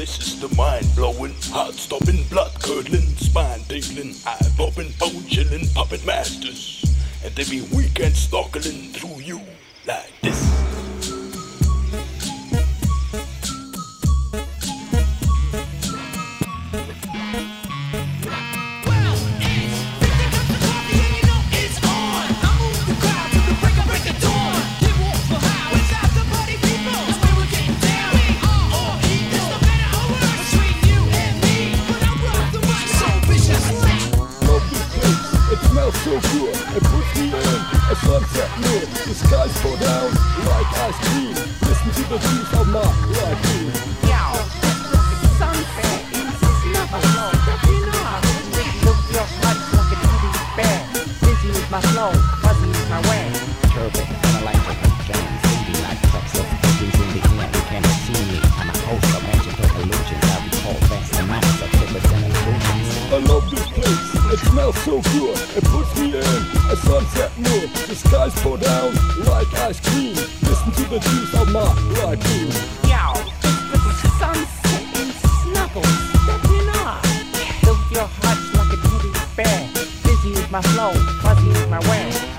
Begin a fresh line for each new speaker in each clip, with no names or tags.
This is the mind blowing, heart stopping, blood curdling, spine tingling, eye popping, bone chilling, Puppetmastaz. And they be weekend snorkeling
in a sunset. The skies fall down like ice cream. Listen to the juice of my life.
Sunset in snuffles. Stepping up. Look your heart like a teddy bear. Busy with my flow, fuzzy with my way.
Turbo,
smells so good. It puts me in a sunset mood. The skies pour down like ice cream. Listen to the juice of my life.
Yo, look at sunset in snuggles. Stepping up. Look your heart like a teddy bear. Busy with my flow, fuzzy with my way.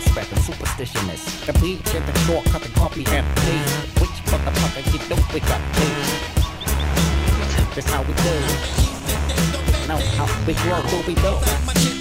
Soul spreading superstitionist. The beach and the shortcut and copy and please. Which motherfucker get the wake up, please? That's how we do. Now how we grow, do we do?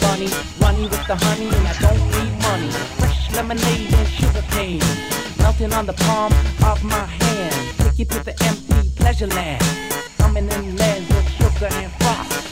Bunny. Runny with the honey, and I don't need money. Fresh lemonade and sugar cane. Melting on the palm of my hand. Take you to the empty pleasure land. Coming in lead with sugar and frost.